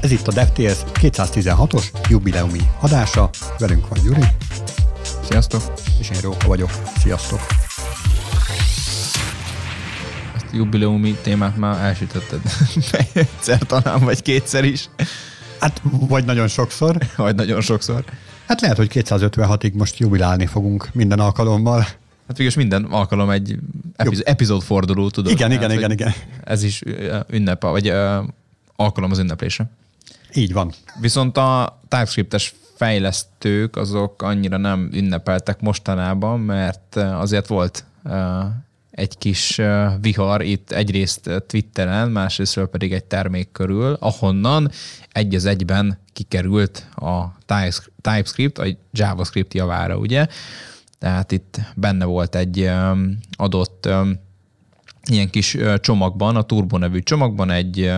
Ez itt a DevTales 216-os jubileumi adása. Velünk van Gyuri. Sziasztok! És én Róka vagyok. Sziasztok! Ezt a jubileumi témát már elsütötted egyszer talán, vagy kétszer is. Hát, vagy nagyon sokszor. vagy nagyon sokszor. Hát lehet, hogy 256-ig most jubilálni fogunk minden alkalommal. Hát végülis minden alkalom egy epiz- epizódforduló, tudod? Igen, igen, igen, igen. Ez is ünnep, vagy uh, alkalom az ünneplésre. Így van. Viszont a TypeScript-es fejlesztők azok annyira nem ünnepeltek mostanában, mert azért volt uh, egy kis uh, vihar itt egyrészt Twitteren, másrésztről pedig egy termék körül, ahonnan egy az egyben kikerült a TypeScript, a JavaScript javára, ugye? Tehát itt benne volt egy adott ilyen kis csomagban, a Turbo nevű csomagban egy,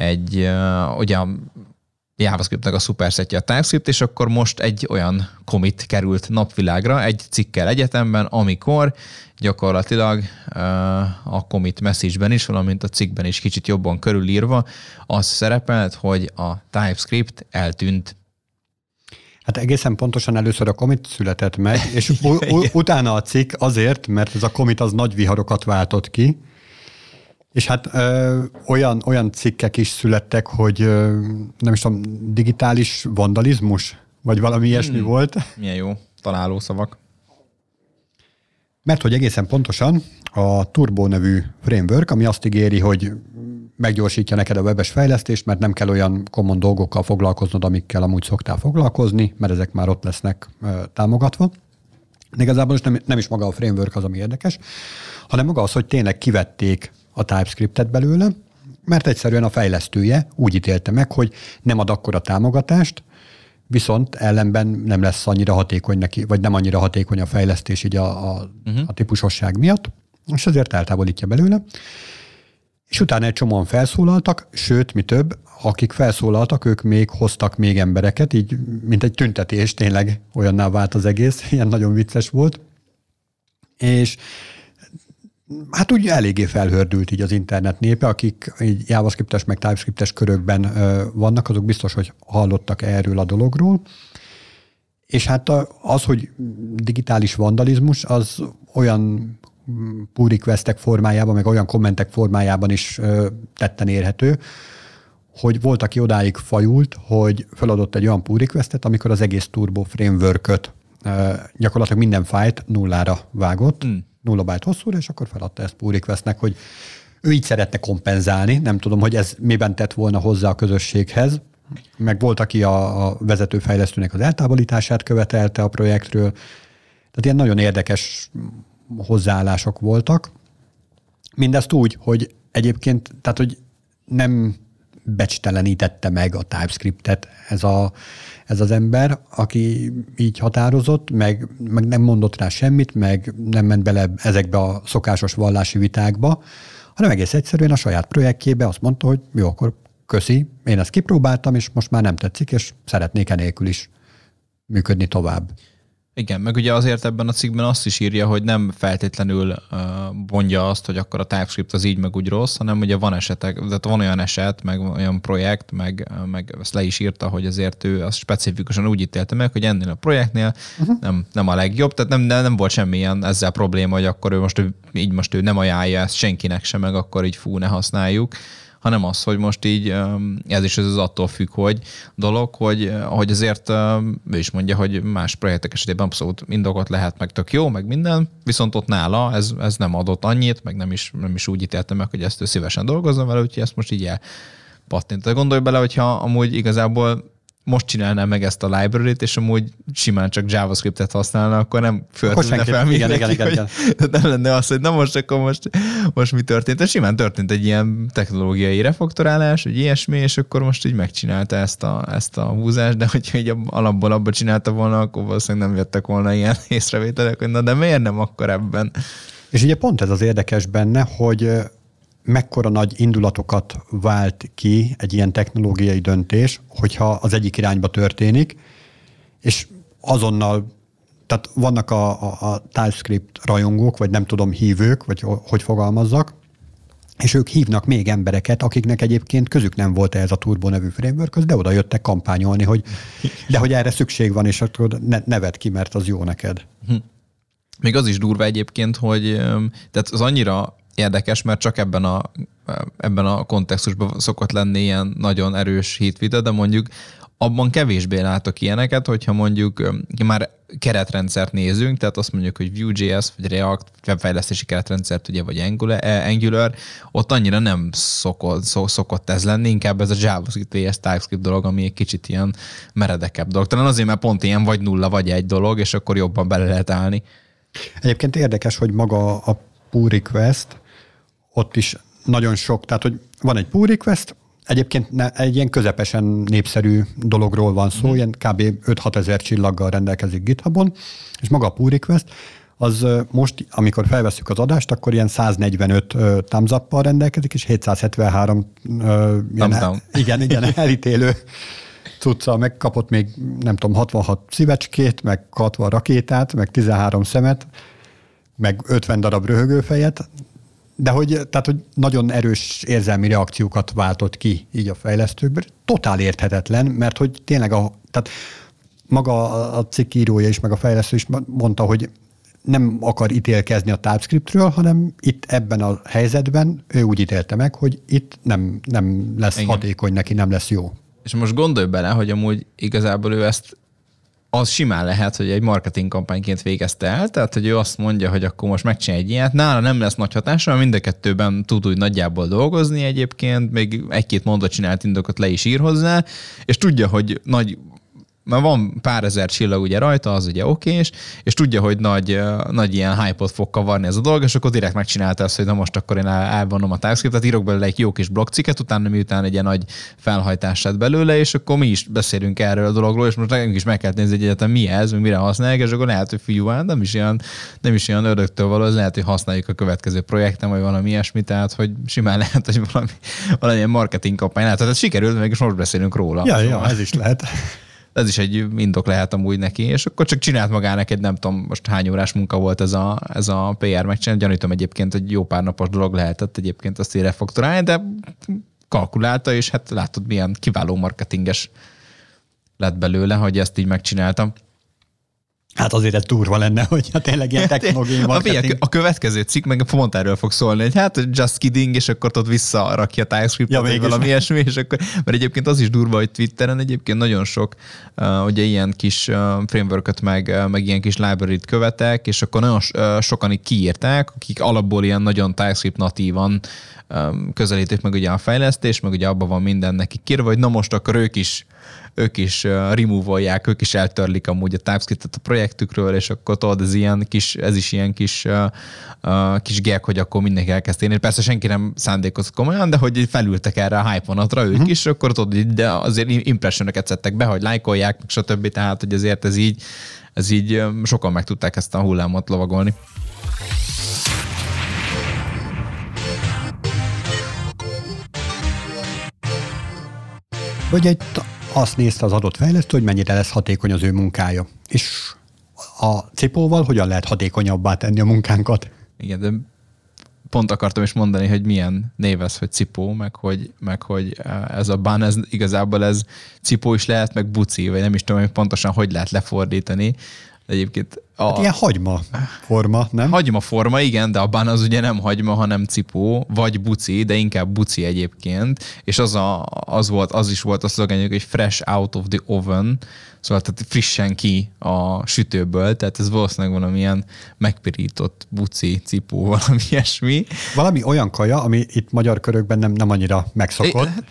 egy ugye a JavaScriptnek a szuperszetje a TypeScript, és akkor most egy olyan commit került napvilágra egy cikkel egyetemben, amikor gyakorlatilag a commit message-ben is, valamint a cikkben is kicsit jobban körülírva az szerepelt, hogy a TypeScript eltűnt. Hát egészen pontosan először a komit született meg, és u- u- utána a cikk azért, mert ez a komit az nagy viharokat váltott ki, és hát ö, olyan, olyan cikkek is születtek, hogy ö, nem is tudom, digitális vandalizmus, vagy valami hmm. ilyesmi volt. Milyen jó találó szavak. Mert hogy egészen pontosan a Turbo nevű framework, ami azt ígéri, hogy meggyorsítja neked a webes fejlesztést, mert nem kell olyan common dolgokkal foglalkoznod, amikkel amúgy szoktál foglalkozni, mert ezek már ott lesznek támogatva. De igazából nem, nem is maga a framework az, ami érdekes, hanem maga az, hogy tényleg kivették a TypeScriptet belőle, mert egyszerűen a fejlesztője úgy ítélte meg, hogy nem ad akkora támogatást, viszont ellenben nem lesz annyira hatékony neki, vagy nem annyira hatékony a fejlesztés így a, a, uh-huh. a típusosság miatt, és ezért eltávolítja belőle. És utána egy csomóan felszólaltak, sőt, mi több, akik felszólaltak, ők még hoztak még embereket, így mint egy tüntetés tényleg olyanná vált az egész, ilyen nagyon vicces volt. És hát úgy eléggé felhördült így az internet népe, akik így JavaScriptes meg TypeScriptes körökben vannak, azok biztos, hogy hallottak erről a dologról. És hát az, hogy digitális vandalizmus, az olyan pull requestek formájában, meg olyan kommentek formájában is tetten érhető, hogy volt, aki odáig fajult, hogy feladott egy olyan pull requestet, amikor az egész Turbo framework gyakorlatilag minden fájt nullára vágott, mm. Nulla byte hosszúra, és akkor feladta ezt pull requestnek, hogy ő így szeretne kompenzálni, nem tudom, hogy ez miben tett volna hozzá a közösséghez, meg volt, aki a, a vezetőfejlesztőnek az eltávolítását követelte a projektről, tehát ilyen nagyon érdekes hozzáállások voltak. Mindezt úgy, hogy egyébként, tehát hogy nem becstelenítette meg a TypeScriptet ez, a, ez az ember, aki így határozott, meg, meg nem mondott rá semmit, meg nem ment bele ezekbe a szokásos vallási vitákba, hanem egész egyszerűen a saját projektjébe azt mondta, hogy jó, akkor köszi, én ezt kipróbáltam, és most már nem tetszik, és szeretnék enélkül is működni tovább. Igen, meg ugye azért ebben a cikkben azt is írja, hogy nem feltétlenül mondja azt, hogy akkor a TypeScript az így meg úgy rossz, hanem ugye van esetek, tehát van olyan eset, meg olyan projekt, meg, meg ezt le is írta, hogy azért ő azt specifikusan úgy ítélte meg, hogy ennél a projektnél uh-huh. nem, nem a legjobb, tehát nem, nem volt semmilyen ezzel probléma, hogy akkor ő most ő, így most ő nem ajánlja ezt senkinek sem, meg akkor így fú, ne használjuk hanem az, hogy most így ez is az attól függ, hogy dolog, hogy, hogy azért ő is mondja, hogy más projektek esetében abszolút indokot lehet, meg tök jó, meg minden, viszont ott nála ez, ez nem adott annyit, meg nem is, nem is úgy ítélte meg, hogy ezt ő szívesen dolgozzon vele, úgyhogy ezt most így elpattint. Gondolj bele, hogyha amúgy igazából most csinálná meg ezt a library-t, és amúgy simán csak JavaScript-et használna, akkor nem föltűnne fel mindenki, igen, igen, igen, igen. nem lenne az, hogy na most akkor most, most mi történt. De simán történt egy ilyen technológiai refaktorálás, vagy ilyesmi, és akkor most így megcsinálta ezt a, ezt a húzást, de hogyha így alapból abba csinálta volna, akkor valószínűleg nem jöttek volna ilyen észrevételek, hogy na de miért nem akkor ebben? És ugye pont ez az érdekes benne, hogy mekkora nagy indulatokat vált ki egy ilyen technológiai döntés, hogyha az egyik irányba történik, és azonnal, tehát vannak a, a, a TypeScript rajongók, vagy nem tudom, hívők, vagy hogy fogalmazzak, és ők hívnak még embereket, akiknek egyébként közük nem volt ez a Turbo nevű framework, de oda jöttek kampányolni, hogy de hogy erre szükség van, és akkor ne, neved ki, mert az jó neked. Hm. Még az is durva egyébként, hogy tehát az annyira érdekes, mert csak ebben a, ebben a kontextusban szokott lenni ilyen nagyon erős hitvita, de mondjuk abban kevésbé látok ilyeneket, hogyha mondjuk már keretrendszert nézünk, tehát azt mondjuk, hogy Vue.js, vagy React, webfejlesztési keretrendszert, ugye, vagy Angular, Angular ott annyira nem szokott, szokott ez lenni, inkább ez a JavaScript vs TypeScript dolog, ami egy kicsit ilyen meredekebb dolog. Talán azért, mert pont ilyen vagy nulla, vagy egy dolog, és akkor jobban bele lehet állni. Egyébként érdekes, hogy maga a pull request, ott is nagyon sok, tehát hogy van egy pull request, Egyébként ne, egy ilyen közepesen népszerű dologról van szó, mm. ilyen kb. 5-6 ezer csillaggal rendelkezik GitHubon, és maga a pull request, az most, amikor felveszük az adást, akkor ilyen 145 uh, thumbs up rendelkezik, és 773 uh, ilyen, el, igen, igen, elítélő cucca, megkapott még, nem tudom, 66 szívecskét, meg 60 rakétát, meg 13 szemet, meg 50 darab röhögőfejet, de hogy, tehát, hogy nagyon erős érzelmi reakciókat váltott ki így a fejlesztőkből. Totál érthetetlen, mert hogy tényleg a, tehát maga a cikk írója is, meg a fejlesztő is mondta, hogy nem akar ítélkezni a TypeScriptről, hanem itt ebben a helyzetben ő úgy ítélte meg, hogy itt nem, nem lesz Igen. hatékony neki, nem lesz jó. És most gondolj bele, hogy amúgy igazából ő ezt az simán lehet, hogy egy marketing kampányként végezte el, tehát hogy ő azt mondja, hogy akkor most megcsinálj egy ilyet, nála nem lesz nagy hatása, mind a kettőben tud úgy nagyjából dolgozni egyébként, még egy-két mondat csinált indokot le is ír hozzá, és tudja, hogy nagy mert van pár ezer csillag ugye rajta, az ugye okés, és tudja, hogy nagy, nagy ilyen hype-ot fog kavarni ez a dolog, és akkor direkt megcsinálta azt, hogy na most akkor én elvonom a TypeScript-et, írok belőle egy jó kis blogciket, utána miután egy ilyen nagy felhajtás lett belőle, és akkor mi is beszélünk erről a dologról, és most nekünk is meg kell nézni, hogy egyetem mi ez, mire használják, és akkor lehet, hogy fiú, hát nem is ilyen, nem is ilyen ördögtől való, az lehet, hogy használjuk a következő projektem, vagy valami ilyesmi, tehát hogy simán lehet, hogy valami, valami marketing kampány lehet. Tehát ez sikerült, meg is most beszélünk róla. Ja, szóval. ja, ez is lehet ez is egy indok lehet amúgy neki, és akkor csak csinált magának egy nem tudom, most hány órás munka volt ez a, ez a PR megcsinálni, gyanítom egyébként egy jó pár napos dolog lehetett egyébként azt így refaktorálni, de kalkulálta, és hát látod, milyen kiváló marketinges lett belőle, hogy ezt így megcsináltam. Hát azért ez durva lenne, hogy hát tényleg ilyen technológiai marketing. A, következő cikk meg pont erről fog szólni, hogy hát just kidding, és akkor ott visszarakja a TypeScript, ja, valami ilyesmi, és akkor, mert egyébként az is durva, hogy Twitteren egyébként nagyon sok uh, ugye ilyen kis uh, framework meg, uh, meg ilyen kis library-t követek, és akkor nagyon uh, sokan így kiírták, akik alapból ilyen nagyon TypeScript natívan um, közelítik meg ugye a fejlesztés, meg ugye abban van minden neki kírva, hogy na most akkor ők is ők is remove ők is eltörlik amúgy a TypeScript-et a projektükről, és akkor tudod, ez, ilyen kis, ez is ilyen kis, kis gag, hogy akkor mindenki elkezd érni. Persze senki nem szándékozott komolyan, de hogy felültek erre a hype vonatra ők uh-huh. is, akkor tudod, de azért impressionokat szedtek be, hogy lájkolják, stb. Tehát, hogy azért ez így, ez így sokan meg tudták ezt a hullámot lovagolni. Vagy egy azt nézte az adott fejlesztő, hogy mennyire lesz hatékony az ő munkája. És a cipóval hogyan lehet hatékonyabbá tenni a munkánkat. Igen, de pont akartam is mondani, hogy milyen név ez, hogy cipó, meg hogy, meg hogy ez a ban, ez igazából ez cipó is lehet, meg buci, vagy nem is tudom, hogy pontosan hogy lehet lefordítani. Egyébként a... Hát ilyen hagyma forma, nem? Hagyma forma, igen, de a ban az ugye nem hagyma, hanem cipó, vagy buci, de inkább buci egyébként, és az, a, az, volt, az is volt a szlogenjük, hogy fresh out of the oven, szóval tehát frissen ki a sütőből, tehát ez valószínűleg valamilyen megpirított buci, cipó, valami ilyesmi. Valami olyan kaja, ami itt magyar körökben nem, nem annyira megszokott. É,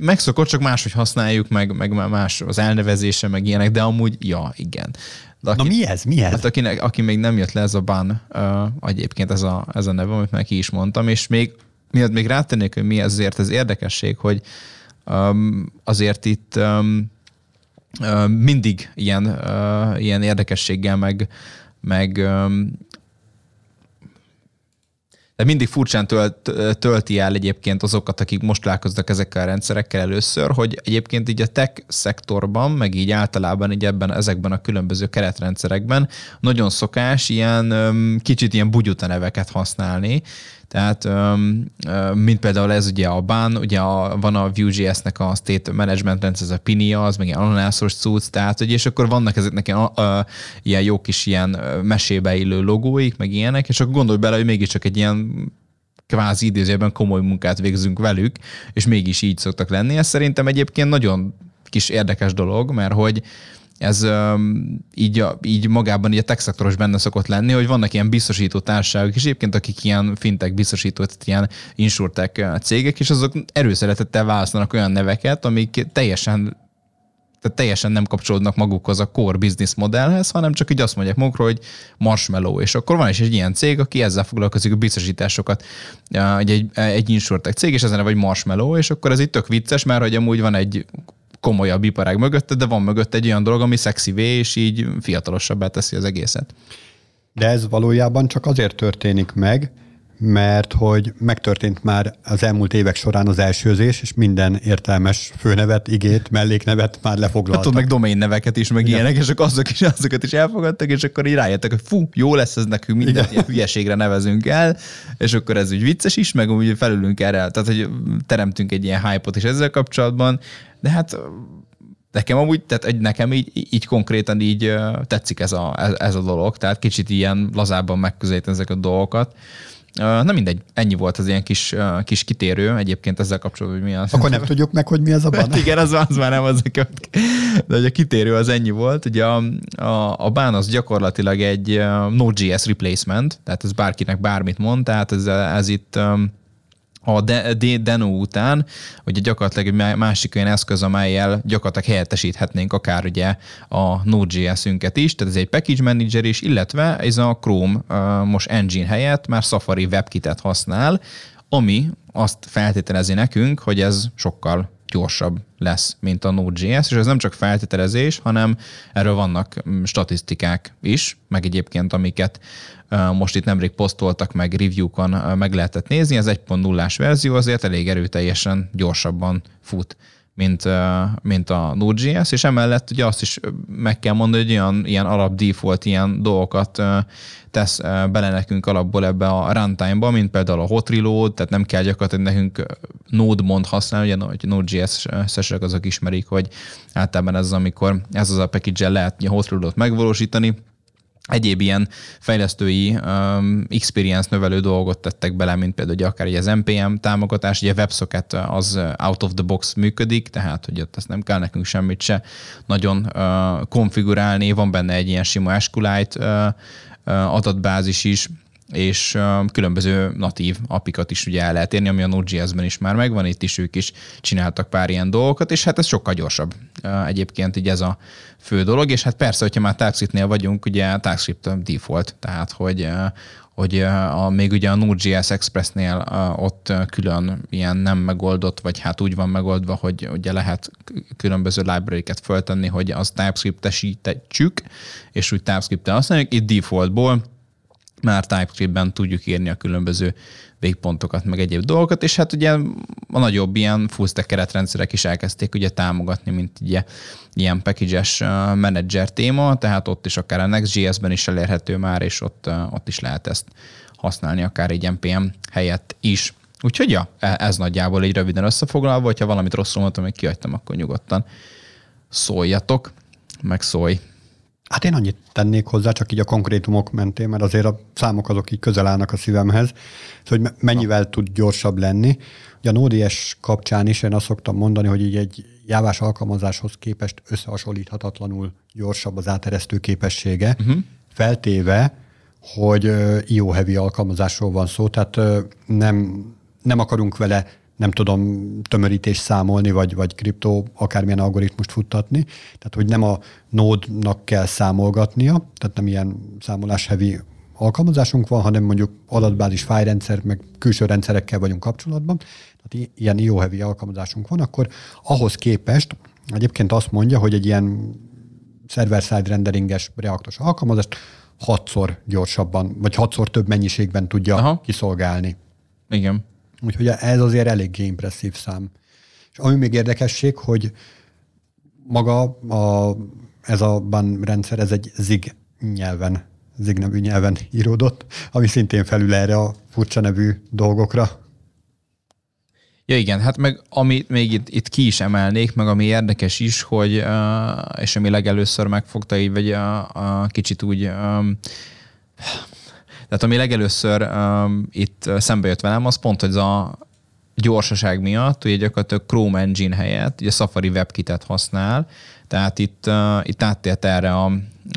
megszokott, csak máshogy használjuk, meg, meg más az elnevezése, meg ilyenek, de amúgy, ja, igen. De aki, Na mi ez? Mi ez? Hát akinek, aki még nem jött le ez a ban, uh, egyébként ez a, ez a neve, amit meg ki is mondtam, és még miatt még rátennék, hogy mi ezért ez érdekesség, hogy um, azért itt um, mindig ilyen, uh, ilyen érdekességgel meg, meg um, de mindig furcsán tölt, tölti el egyébként azokat, akik most találkoznak ezekkel a rendszerekkel először, hogy egyébként így a tech szektorban, meg így általában így ebben, ezekben a különböző keretrendszerekben nagyon szokás ilyen kicsit ilyen bugyuta neveket használni, Tehát, mint például ez ugye a BAN, ugye a, van a Vue.js-nek a state management rendszer, ez a Pinia, az meg ilyen ananászos cucc, tehát, ugye, és akkor vannak ezeknek ilyen, ilyen jó kis ilyen mesébe illő logóik, meg ilyenek, és akkor gondolj bele, hogy mégiscsak egy ilyen kvázi idézőben komoly munkát végzünk velük, és mégis így szoktak lenni. Ez szerintem egyébként nagyon kis érdekes dolog, mert hogy ez így, így magában így a tech szektoros benne szokott lenni, hogy vannak ilyen biztosító társaságok, és egyébként akik ilyen fintech biztosító, ilyen insurtech cégek, és azok erőszeretettel választanak olyan neveket, amik teljesen tehát teljesen nem kapcsolódnak magukhoz a core business modellhez, hanem csak így azt mondják magukról, hogy marshmallow, és akkor van is egy ilyen cég, aki ezzel foglalkozik a biztosításokat, egy, egy, egy insurtech cég, és ezen vagy marshmallow, és akkor ez itt tök vicces, mert hogy amúgy van egy komolyabb iparág mögötte, de van mögött egy olyan dolog, ami szexivé, és így fiatalosabbá teszi az egészet. De ez valójában csak azért történik meg, mert hogy megtörtént már az elmúlt évek során az elsőzés, és minden értelmes főnevet, igét, melléknevet már lefoglaltak. Hát meg domain neveket is, meg Igen. ilyenek, és akkor azok is, azokat is elfogadtak, és akkor így rájöttek, hogy fú, jó lesz ez nekünk, minden ilyen hülyeségre nevezünk el, és akkor ez úgy vicces is, meg úgy felülünk erre, tehát hogy teremtünk egy ilyen hype-ot is ezzel kapcsolatban, de hát nekem amúgy, tehát nekem így, így konkrétan így tetszik ez a, ez, ez a dolog, tehát kicsit ilyen lazábban megközelítem ezek a dolgokat. Na mindegy, ennyi volt az ilyen kis, kis kitérő egyébként ezzel kapcsolatban, hogy mi az. Akkor nem tudjuk meg, hogy mi az a ban. Igen, az, az már nem az a De hogy a kitérő az ennyi volt. Ugye a, a, a bán az gyakorlatilag egy Node.js replacement, tehát ez bárkinek bármit mond, tehát ez, ez itt a Deno után, ugye gyakorlatilag egy másik olyan eszköz, amelyel gyakorlatilag helyettesíthetnénk akár ugye a Node.js-ünket is, tehát ez egy package manager is, illetve ez a Chrome most engine helyett már Safari WebKit-et használ, ami azt feltételezi nekünk, hogy ez sokkal gyorsabb lesz, mint a Node.js, és ez nem csak feltételezés, hanem erről vannak mm, statisztikák is, meg egyébként amiket most itt nemrég posztoltak meg review-kon, meg lehetett nézni, ez 1.0-ás verzió azért elég erőteljesen gyorsabban fut mint, mint a Node.js, és emellett ugye azt is meg kell mondani, hogy olyan ilyen alap default ilyen dolgokat tesz bele nekünk alapból ebbe a runtime-ba, mint például a hot reload, tehát nem kell gyakorlatilag nekünk node mond használni, ugye hogy Node.js-esek azok ismerik, hogy általában ez az, amikor ez az a package lehet hot reload megvalósítani, egyéb ilyen fejlesztői um, experience növelő dolgot tettek bele, mint például ugye akár az NPM támogatás, ugye a WebSocket az out of the box működik, tehát hogy ott azt nem kell nekünk semmit se nagyon uh, konfigurálni, van benne egy ilyen sima SQLite uh, uh, adatbázis is, és különböző natív apikat is ugye el lehet érni, ami a Node.js-ben is már megvan, itt is ők is csináltak pár ilyen dolgokat, és hát ez sokkal gyorsabb egyébként így ez a fő dolog, és hát persze, hogyha már TypeScript-nél vagyunk, ugye TypeScript default, tehát hogy hogy a, még ugye a Node.js Expressnél a, ott külön ilyen nem megoldott, vagy hát úgy van megoldva, hogy ugye lehet különböző library-ket föltenni, hogy az TypeScript-esítsük, és úgy TypeScript-tel használjuk. Itt defaultból már TypeScript-ben tudjuk írni a különböző végpontokat, meg egyéb dolgokat, és hát ugye a nagyobb ilyen full stack keretrendszerek is elkezdték ugye támogatni, mint ugye ilyen package-es menedzser téma, tehát ott is akár a Next.js-ben is elérhető már, és ott, ott is lehet ezt használni, akár egy NPM helyett is. Úgyhogy ja, e, ez nagyjából egy röviden összefoglalva, hogyha valamit rosszul mondtam, hogy kihagytam, akkor nyugodtan szóljatok, meg szólj. Hát én annyit tennék hozzá, csak így a konkrétumok mentén, mert azért a számok azok így közel állnak a szívemhez, szóval, hogy mennyivel Na. tud gyorsabb lenni. Ugye a Node.js kapcsán is én azt szoktam mondani, hogy így egy jávás alkalmazáshoz képest összehasonlíthatatlanul gyorsabb az áteresztő képessége, uh-huh. feltéve, hogy IO heavy alkalmazásról van szó, tehát nem, nem akarunk vele nem tudom tömörítés számolni, vagy, vagy kriptó akármilyen algoritmust futtatni. Tehát, hogy nem a nódnak kell számolgatnia, tehát nem ilyen számolás heavy alkalmazásunk van, hanem mondjuk adatbázis fájrendszer, meg külső rendszerekkel vagyunk kapcsolatban, tehát ilyen IO heavy alkalmazásunk van, akkor ahhoz képest egyébként azt mondja, hogy egy ilyen server-side renderinges reaktos alkalmazást hatszor gyorsabban, vagy hatszor több mennyiségben tudja Aha. kiszolgálni. Igen. Úgyhogy ez azért eléggé impresszív szám. És ami még érdekesség, hogy maga a, ez a ban rendszer, ez egy ZIG nyelven Zig nevű nyelven íródott, ami szintén felül erre a furcsa nevű dolgokra. Ja igen, hát meg ami még itt, itt ki is emelnék, meg ami érdekes is, hogy, és ami legelőször megfogta így, vagy a, a kicsit úgy, tehát ami legelőször um, itt szembe jött velem, az pont, hogy az a gyorsaság miatt, ugye gyakorlatilag Chrome Engine helyett ugye Safari WebKit-et használ, tehát itt, uh, itt áttért erre a,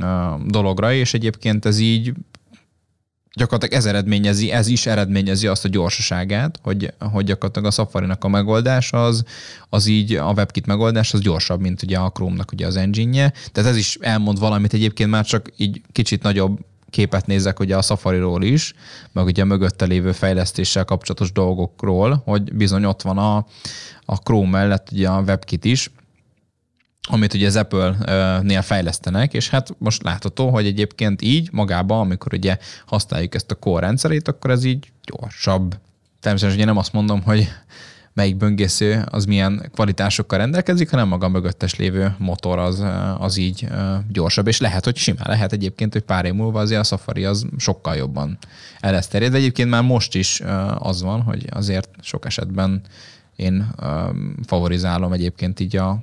a dologra, és egyébként ez így gyakorlatilag ez eredményezi, ez is eredményezi azt a gyorsaságát, hogy, hogy gyakorlatilag a Safari-nak a megoldás az, az így a WebKit megoldás az gyorsabb, mint ugye a Chrome-nak ugye az engine Tehát ez is elmond valamit egyébként már csak így kicsit nagyobb képet nézek ugye a Safari-ról is, meg ugye a mögötte lévő fejlesztéssel kapcsolatos dolgokról, hogy bizony ott van a, a Chrome mellett ugye a WebKit is, amit ugye az Apple-nél fejlesztenek, és hát most látható, hogy egyébként így magában, amikor ugye használjuk ezt a core rendszerét, akkor ez így gyorsabb. Természetesen ugye nem azt mondom, hogy melyik böngésző az milyen kvalitásokkal rendelkezik, hanem maga mögöttes lévő motor az, az így gyorsabb, és lehet, hogy simán lehet egyébként, hogy pár év múlva azért a Safari az sokkal jobban el lesz terjedve. Egyébként már most is az van, hogy azért sok esetben én favorizálom egyébként így a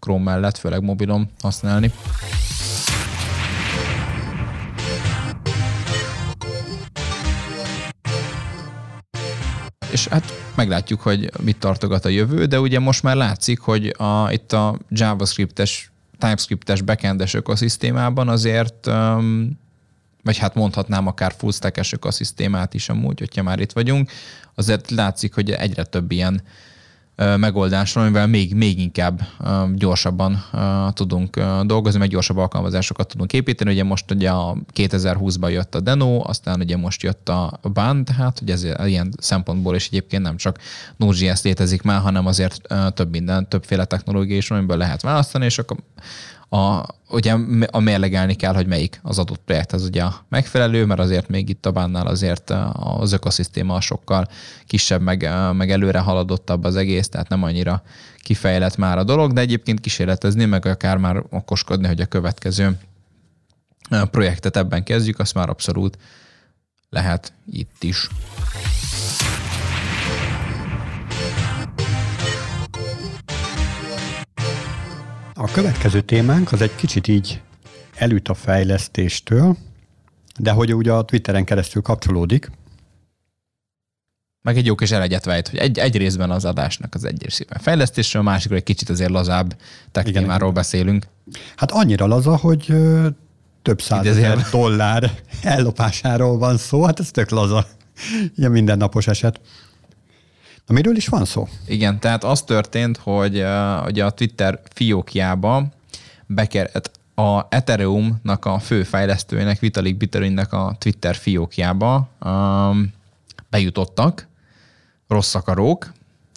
Chrome mellett, főleg mobilom használni. És hát meglátjuk, hogy mit tartogat a jövő, de ugye most már látszik, hogy a, itt a JavaScript-es, TypeScript-es backendes ökoszisztémában azért vagy hát mondhatnám akár full stack-es ökoszisztémát is amúgy, hogyha már itt vagyunk, azért látszik, hogy egyre több ilyen megoldás van, amivel még, még inkább gyorsabban tudunk dolgozni, meg gyorsabb alkalmazásokat tudunk építeni. Ugye most ugye a 2020-ban jött a Deno, aztán ugye most jött a Ban, tehát hogy ez ilyen szempontból is egyébként nem csak Node.js létezik már, hanem azért több minden, többféle technológia is, amiből lehet választani, és akkor a, ugye a mérlegelni kell, hogy melyik az adott projekt az ugye a megfelelő, mert azért még itt a bánnál azért az ökoszisztéma sokkal kisebb, meg, meg előre haladottabb az egész, tehát nem annyira kifejlett már a dolog, de egyébként kísérletezni, meg akár már okoskodni, hogy a következő projektet ebben kezdjük, azt már abszolút lehet itt is. A következő témánk az egy kicsit így elüt a fejlesztéstől, de hogy ugye a Twitteren keresztül kapcsolódik. Meg egy jó kis elegyet hogy egy, egy részben az adásnak az egy részében fejlesztésről, a másikról egy kicsit azért lazább tech témáról beszélünk. Hát annyira laza, hogy több százezer dollár ellopásáról van szó, hát ez tök laza. Ilyen mindennapos eset. Na, miről is van szó? Igen, tehát az történt, hogy uh, a Twitter fiókjába bekeret a Ethereum-nak a fő fejlesztőjének, Vitalik Biterinnek a Twitter fiókjába um, bejutottak rossz akarók,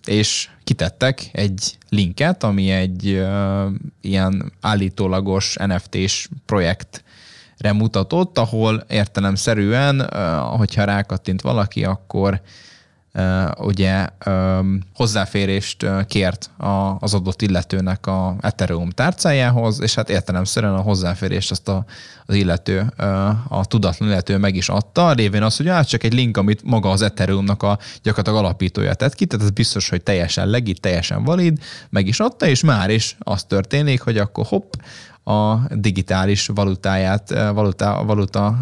és kitettek egy linket, ami egy uh, ilyen állítólagos NFT-s projektre mutatott, ahol értelemszerűen, uh, hogyha rákattint valaki, akkor ugye hozzáférést kért az adott illetőnek a Ethereum tárcájához, és hát értelemszerűen a hozzáférést azt a, az illető, a tudatlan illető meg is adta, révén az, hogy hát csak egy link, amit maga az Ethereumnak a gyakorlatilag alapítója tett ki, tehát ez biztos, hogy teljesen legit, teljesen valid, meg is adta, és már is az történik, hogy akkor hopp, a digitális valutáját, valuta, valuta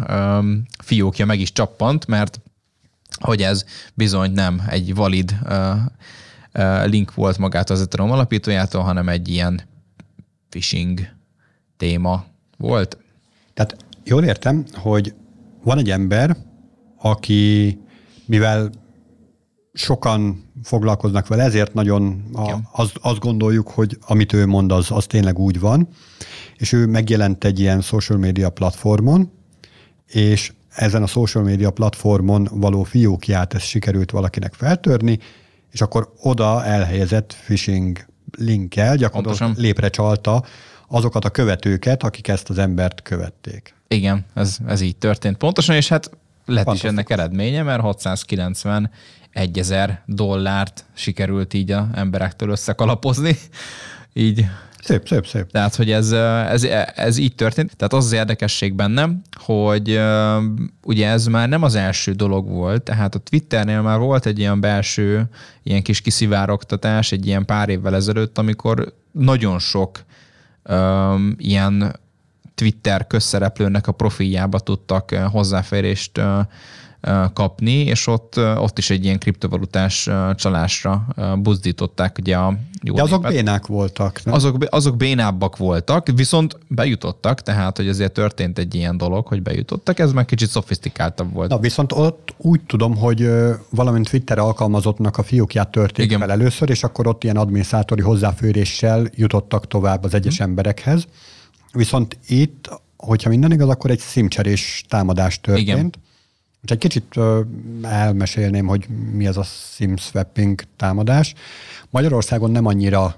fiókja meg is csappant, mert hogy ez bizony nem egy valid uh, uh, link volt magát az Ethereum alapítójától, hanem egy ilyen phishing téma volt. Tehát jól értem, hogy van egy ember, aki mivel sokan foglalkoznak vele, ezért nagyon a, az, azt gondoljuk, hogy amit ő mond, az, az tényleg úgy van, és ő megjelent egy ilyen social media platformon, és ezen a social media platformon való fiókját ezt sikerült valakinek feltörni, és akkor oda elhelyezett phishing linkkel gyakorlatilag lépre csalta azokat a követőket, akik ezt az embert követték. Igen, ez, ez így történt. Pontosan, és hát lett is ennek eredménye, mert 690 ezer dollárt sikerült így a emberektől összekalapozni, így Szép, szép, szép. tehát, hogy ez, ez, ez így történt. Tehát az az érdekesség benne, hogy ugye ez már nem az első dolog volt, tehát a Twitternél már volt egy ilyen belső, ilyen kis kiszivárogtatás egy ilyen pár évvel ezelőtt, amikor nagyon sok ö, ilyen Twitter közszereplőnek a profiljába tudtak hozzáférést kapni, és ott, ott is egy ilyen kriptovalutás csalásra buzdították ugye a jó De azok népet. bénák voltak. Nem? Azok, azok bénábbak voltak, viszont bejutottak, tehát hogy azért történt egy ilyen dolog, hogy bejutottak, ez már kicsit szofisztikáltabb volt. Na, viszont ott úgy tudom, hogy valamint Twitter alkalmazottnak a fiókját törték Igen. fel először, és akkor ott ilyen adminisztrátori hozzáféréssel jutottak tovább az egyes emberekhez. Viszont itt, hogyha minden igaz, akkor egy szimcserés támadás történt. Igen. Most egy kicsit elmesélném, hogy mi ez a SIM swapping támadás. Magyarországon nem annyira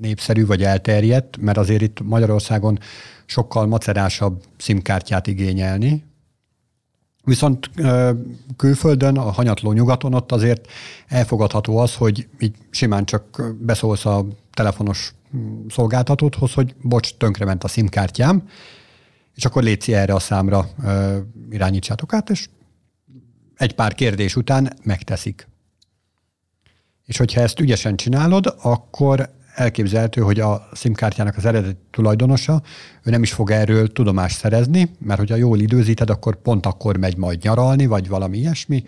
népszerű vagy elterjedt, mert azért itt Magyarországon sokkal macerásabb SIM-kártyát igényelni, Viszont külföldön, a hanyatló nyugaton ott azért elfogadható az, hogy így simán csak beszólsz a telefonos mm, szolgáltatódhoz, hogy bocs, tönkrement a SIM-kártyám, és akkor létszi erre a számra ö, irányítsátok át, és egy pár kérdés után megteszik. És hogyha ezt ügyesen csinálod, akkor elképzelhető, hogy a SIM-kártyának az eredeti tulajdonosa, ő nem is fog erről tudomást szerezni, mert hogyha jól időzíted, akkor pont akkor megy majd nyaralni, vagy valami ilyesmi.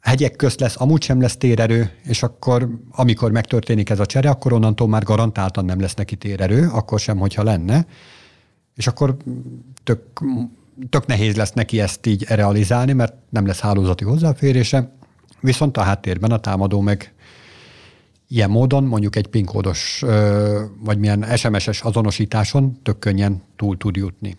Hegyek közt lesz, amúgy sem lesz térerő, és akkor, amikor megtörténik ez a csere, akkor onnantól már garantáltan nem lesz neki térerő, akkor sem, hogyha lenne. És akkor tök, tök nehéz lesz neki ezt így realizálni, mert nem lesz hálózati hozzáférése. Viszont a háttérben a támadó meg ilyen módon mondjuk egy PIN kódos ö, vagy milyen SMS-es azonosításon tök könnyen túl tud jutni.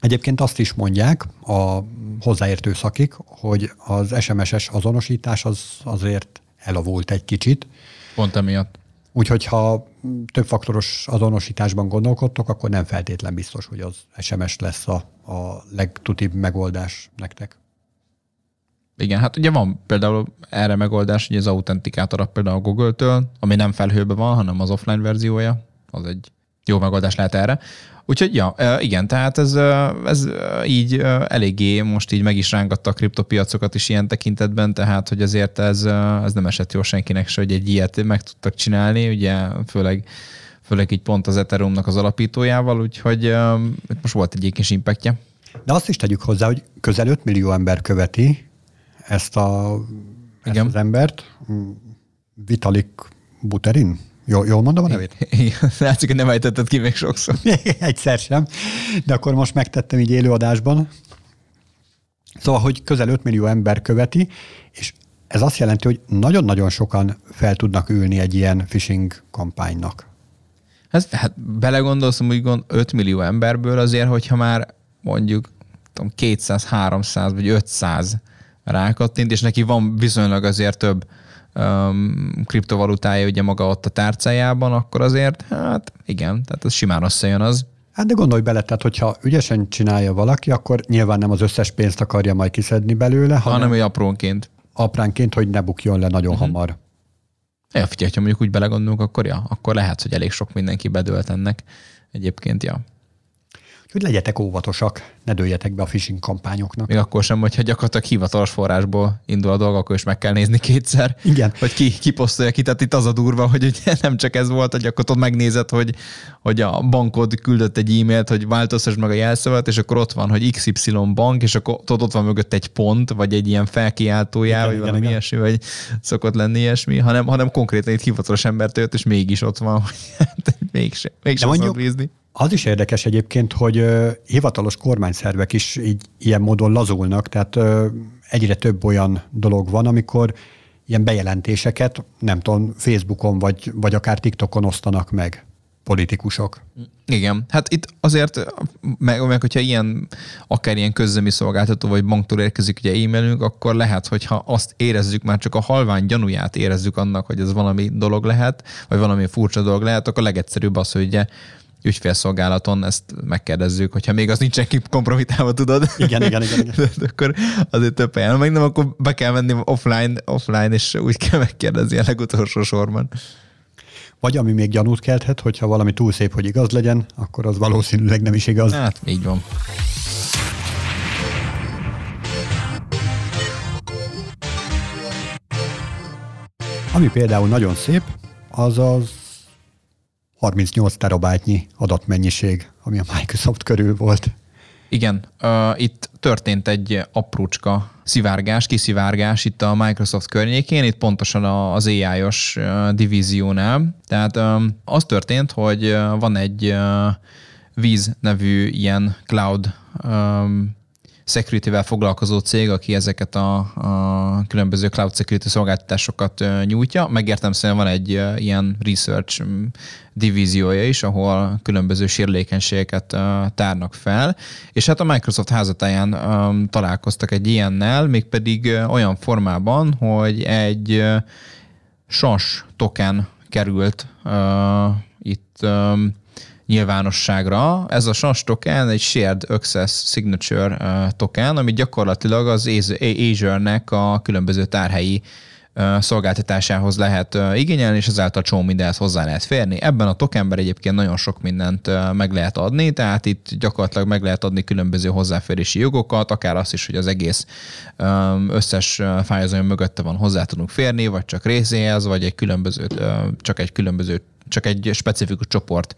Egyébként azt is mondják a hozzáértő szakik, hogy az SMS-es azonosítás az azért elavult egy kicsit, Pont emiatt. Úgyhogy ha többfaktoros azonosításban gondolkodtok, akkor nem feltétlen biztos, hogy az SMS lesz a, a legtutibb megoldás nektek. Igen, hát ugye van például erre megoldás, hogy az autentikátor például a Google-től, ami nem felhőben van, hanem az offline verziója, az egy jó megoldás lehet erre. Úgyhogy ja, igen, tehát ez, ez így eléggé most így meg is rángatta a kriptopiacokat is ilyen tekintetben, tehát hogy azért ez, ez nem esett jól senkinek se, hogy egy ilyet meg tudtak csinálni, ugye főleg főleg így pont az Ethereumnak az alapítójával, úgyhogy ö, itt most volt egy kis impactja. De azt is tegyük hozzá, hogy közel 5 millió ember követi ezt, a, ezt Igen. az embert. Vitalik Buterin? Jól, jól mondom a nevét? Igen, látszik, hogy nem ejtetted ki még sokszor. Egyszer sem, de akkor most megtettem így élőadásban. Szóval, hogy közel 5 millió ember követi, és ez azt jelenti, hogy nagyon-nagyon sokan fel tudnak ülni egy ilyen phishing kampánynak. Ez, hát belegondolsz, hogy gond 5 millió emberből azért, hogyha már mondjuk tudom, 200, 300 vagy 500 rákattint, és neki van viszonylag azért több um, kriptovalutája ugye maga ott a tárcájában, akkor azért, hát igen, tehát ez simán összejön az. Hát de gondolj bele, tehát hogyha ügyesen csinálja valaki, akkor nyilván nem az összes pénzt akarja majd kiszedni belőle, hanem, Hanem, hogy aprónként. apránként, hogy ne bukjon le nagyon uh-huh. hamar. Ja, figyelj, ha mondjuk úgy belegondolunk, akkor ja, akkor lehet, hogy elég sok mindenki bedölt ennek. Egyébként, ja. Úgyhogy legyetek óvatosak, ne dőljetek be a phishing kampányoknak. Még akkor sem, hogyha gyakorlatilag hivatalos forrásból indul a dolog, akkor is meg kell nézni kétszer. Igen. Hogy ki, ki posztolja ki. Tehát itt az a durva, hogy ugye nem csak ez volt, hogy akkor ott megnézed, hogy, hogy a bankod küldött egy e-mailt, hogy változtass meg a jelszavat, és akkor ott van, hogy XY bank, és akkor tudod, ott van mögött egy pont, vagy egy ilyen felkiáltójá, Igen, vagy igen, valami igen. ilyesmi, vagy szokott lenni ilyesmi, hanem, hanem konkrétan itt hivatalos embertől jött, és mégis ott van, hogy hát mégsem, mégsem mondjuk- szabad bízni. Az is érdekes egyébként, hogy hivatalos kormányszervek is így ilyen módon lazulnak, tehát egyre több olyan dolog van, amikor ilyen bejelentéseket, nem tudom, Facebookon vagy, vagy akár TikTokon osztanak meg politikusok. Igen, hát itt azért, meg, meg hogyha ilyen, akár ilyen közömi szolgáltató vagy banktól érkezik ugye e-mailünk, akkor lehet, hogyha azt érezzük, már csak a halvány gyanúját érezzük annak, hogy ez valami dolog lehet, vagy valami furcsa dolog lehet, akkor legegyszerűbb az, hogy ugye ügyfélszolgálaton ezt megkérdezzük, hogyha még az nincsen kompromitálva, tudod? Igen, igen, igen, igen. De akkor azért több helyen, meg nem, akkor be kell menni offline, offline, és úgy kell megkérdezni a legutolsó sorban. Vagy ami még gyanút kelthet, hogyha valami túl szép, hogy igaz legyen, akkor az valószínűleg nem is igaz. Hát, így van. Ami például nagyon szép, az az 38 terabájtnyi adatmennyiség, ami a Microsoft körül volt. Igen, uh, itt történt egy aprócska szivárgás, kiszivárgás itt a Microsoft környékén, itt pontosan az AI-os divíziónál. Tehát um, az történt, hogy van egy uh, víz nevű ilyen cloud um, security-vel foglalkozó cég, aki ezeket a, a különböző cloud security szolgáltatásokat nyújtja. Megértem szerint van egy ilyen research divíziója is, ahol különböző sérülékenységeket tárnak fel, és hát a Microsoft házatáján találkoztak egy ilyennel, mégpedig olyan formában, hogy egy SAS token került itt nyilvánosságra. Ez a SAS token egy Shared Access Signature token, ami gyakorlatilag az Azure-nek a különböző tárhelyi szolgáltatásához lehet igényelni, és ezáltal csomó mindenhez hozzá lehet férni. Ebben a tokenben egyébként nagyon sok mindent meg lehet adni, tehát itt gyakorlatilag meg lehet adni különböző hozzáférési jogokat, akár azt is, hogy az egész összes fájlozó mögötte van hozzá tudunk férni, vagy csak részéhez, vagy egy különböző, csak egy különböző csak egy specifikus csoport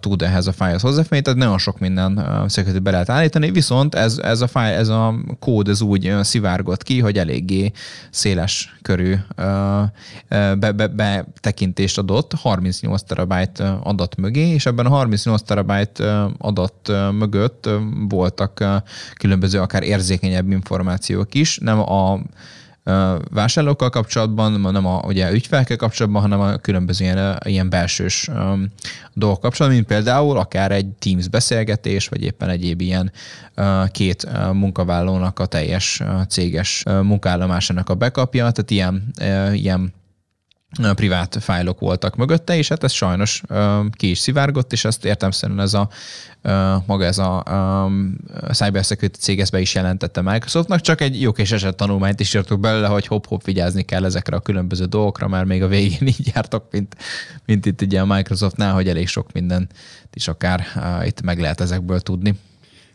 tud ehhez a fájlhoz hozzáférni, tehát nagyon sok minden uh, security be lehet állítani, viszont ez, ez, a fájl, ez a kód ez úgy uh, szivárgott ki, hogy eléggé széles körű uh, be, be, betekintést adott 38 terabájt adat mögé, és ebben a 38 terabájt adat mögött voltak különböző akár érzékenyebb információk is, nem a vásárlókkal kapcsolatban, nem a ugye, ügyfelekkel kapcsolatban, hanem a különböző ilyen, ilyen belsős dolgok kapcsolatban, mint például akár egy Teams beszélgetés, vagy éppen egyéb ilyen két munkavállalónak a teljes céges uh, munkállomásának a backupja, tehát ilyen, ilyen privát fájlok voltak mögötte, és hát ez sajnos ki is szivárgott, és ezt értem ez a maga ez a um, cyber security cég ezt be is jelentette Microsoftnak, csak egy jó kis eset tanulmányt is írtuk belőle, hogy hop-hop vigyázni kell ezekre a különböző dolgokra, mert még a végén így jártok, mint, mint itt ugye a Microsoftnál, hogy elég sok minden is akár itt meg lehet ezekből tudni.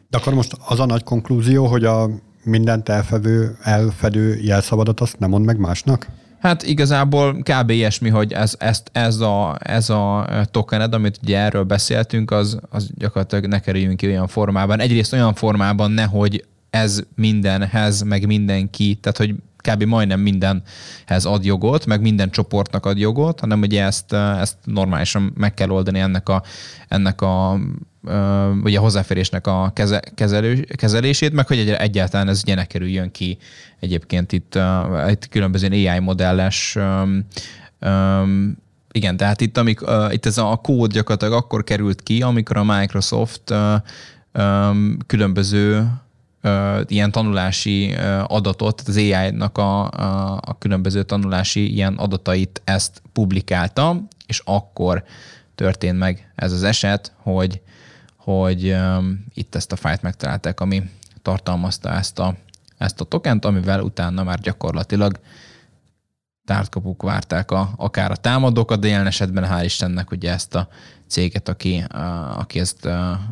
De akkor most az a nagy konklúzió, hogy a mindent elfedő, elfedő jelszavadat azt nem mond meg másnak? Hát igazából kb. ilyesmi, hogy ez, ezt, ez, a, ez a tokened, amit ugye erről beszéltünk, az, az gyakorlatilag ne kerüljünk ki olyan formában. Egyrészt olyan formában nehogy ez mindenhez, meg mindenki, tehát hogy kb. majdnem mindenhez ad jogot, meg minden csoportnak ad jogot, hanem ugye ezt, ezt normálisan meg kell oldani ennek a, ennek a ugye a hozzáférésnek a keze, kezelő, kezelését, meg hogy egyáltalán ez ugye ne kerüljön ki egyébként itt, itt különböző AI modelles um, igen, tehát itt, amik, uh, itt ez a kód gyakorlatilag akkor került ki, amikor a Microsoft uh, um, különböző ilyen tanulási uh, adatot, az AI-nak a, a, a különböző tanulási ilyen adatait ezt publikálta, és akkor történt meg ez az eset, hogy hogy itt ezt a fájt megtalálták, ami tartalmazta ezt a, ezt a tokent, amivel utána már gyakorlatilag tártkapuk várták a, akár a támadókat, de jelen esetben hál' Istennek ugye ezt a céget, aki, uh, aki ezt,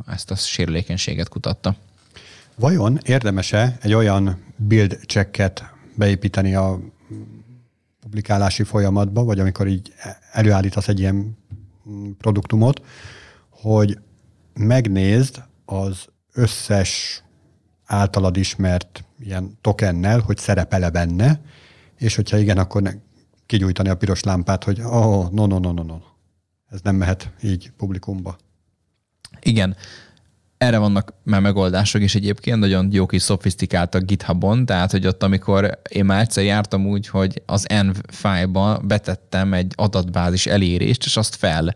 ezt a sérülékenységet kutatta. Vajon érdemese egy olyan build checket beépíteni a publikálási folyamatba, vagy amikor így előállítasz egy ilyen produktumot, hogy megnézd az összes általad ismert ilyen tokennel, hogy szerepele benne, és hogyha igen, akkor ne, kigyújtani a piros lámpát, hogy oh, no, no, no, no, no. Ez nem mehet így publikumba. Igen. Erre vannak már megoldások is egyébként, nagyon jó kis szofisztikáltak GitHubon, tehát hogy ott, amikor én már egyszer jártam úgy, hogy az env fájlba betettem egy adatbázis elérést, és azt fel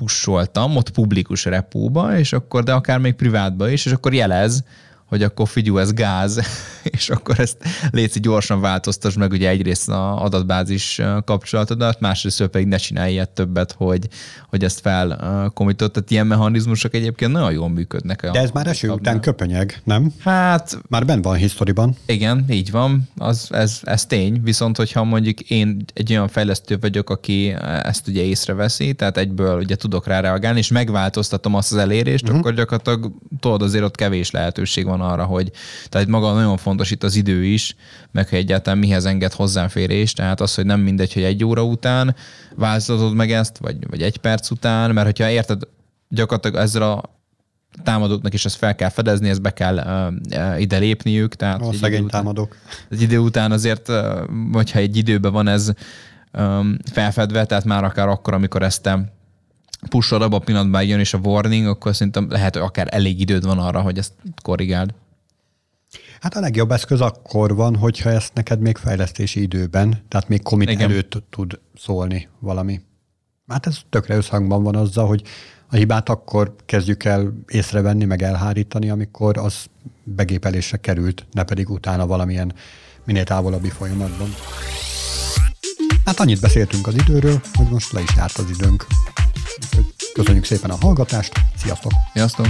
pusoltam ott publikus repóba, és akkor, de akár még privátba is, és akkor jelez, hogy akkor figyú, ez gáz, és akkor ezt léci gyorsan változtass meg ugye egyrészt a adatbázis kapcsolatodat, másrészt pedig ne csinálj ilyet többet, hogy, hogy ezt felkomitott. Tehát ilyen mechanizmusok egyébként nagyon jól működnek. De ez már eső után köpönyeg, nem? Hát... Már bent van historiban. Igen, így van, az, ez, ez tény, viszont hogyha mondjuk én egy olyan fejlesztő vagyok, aki ezt ugye észreveszi, tehát egyből ugye tudok rá reagálni, és megváltoztatom azt az elérést, uh-huh. akkor gyakorlatilag tudod, azért ott kevés lehetőség van arra, hogy tehát maga nagyon fontos itt az idő is, meg hogy egyáltalán mihez enged hozzáférés, tehát az, hogy nem mindegy, hogy egy óra után változtatod meg ezt, vagy, vagy egy perc után, mert hogyha érted, gyakorlatilag ezzel a támadóknak is ezt fel kell fedezni, ezt be kell uh, ide lépniük. Tehát a szegény után, támadók. Egy idő után azért, uh, hogyha egy időben van ez um, felfedve, tehát már akár akkor, amikor ezt te pushol abban a pillanatban jön és a warning, akkor szerintem lehet, hogy akár elég időd van arra, hogy ezt korrigáld. Hát a legjobb eszköz akkor van, hogyha ezt neked még fejlesztési időben, tehát még commit Igen. előtt tud szólni valami. Hát ez tökre összhangban van azzal, hogy a hibát akkor kezdjük el észrevenni, meg elhárítani, amikor az begépelésre került, ne pedig utána valamilyen minél távolabbi folyamatban. Hát annyit beszéltünk az időről, hogy most le is járt az időnk. Köszönjük szépen a hallgatást, sziasztok! Sziasztok!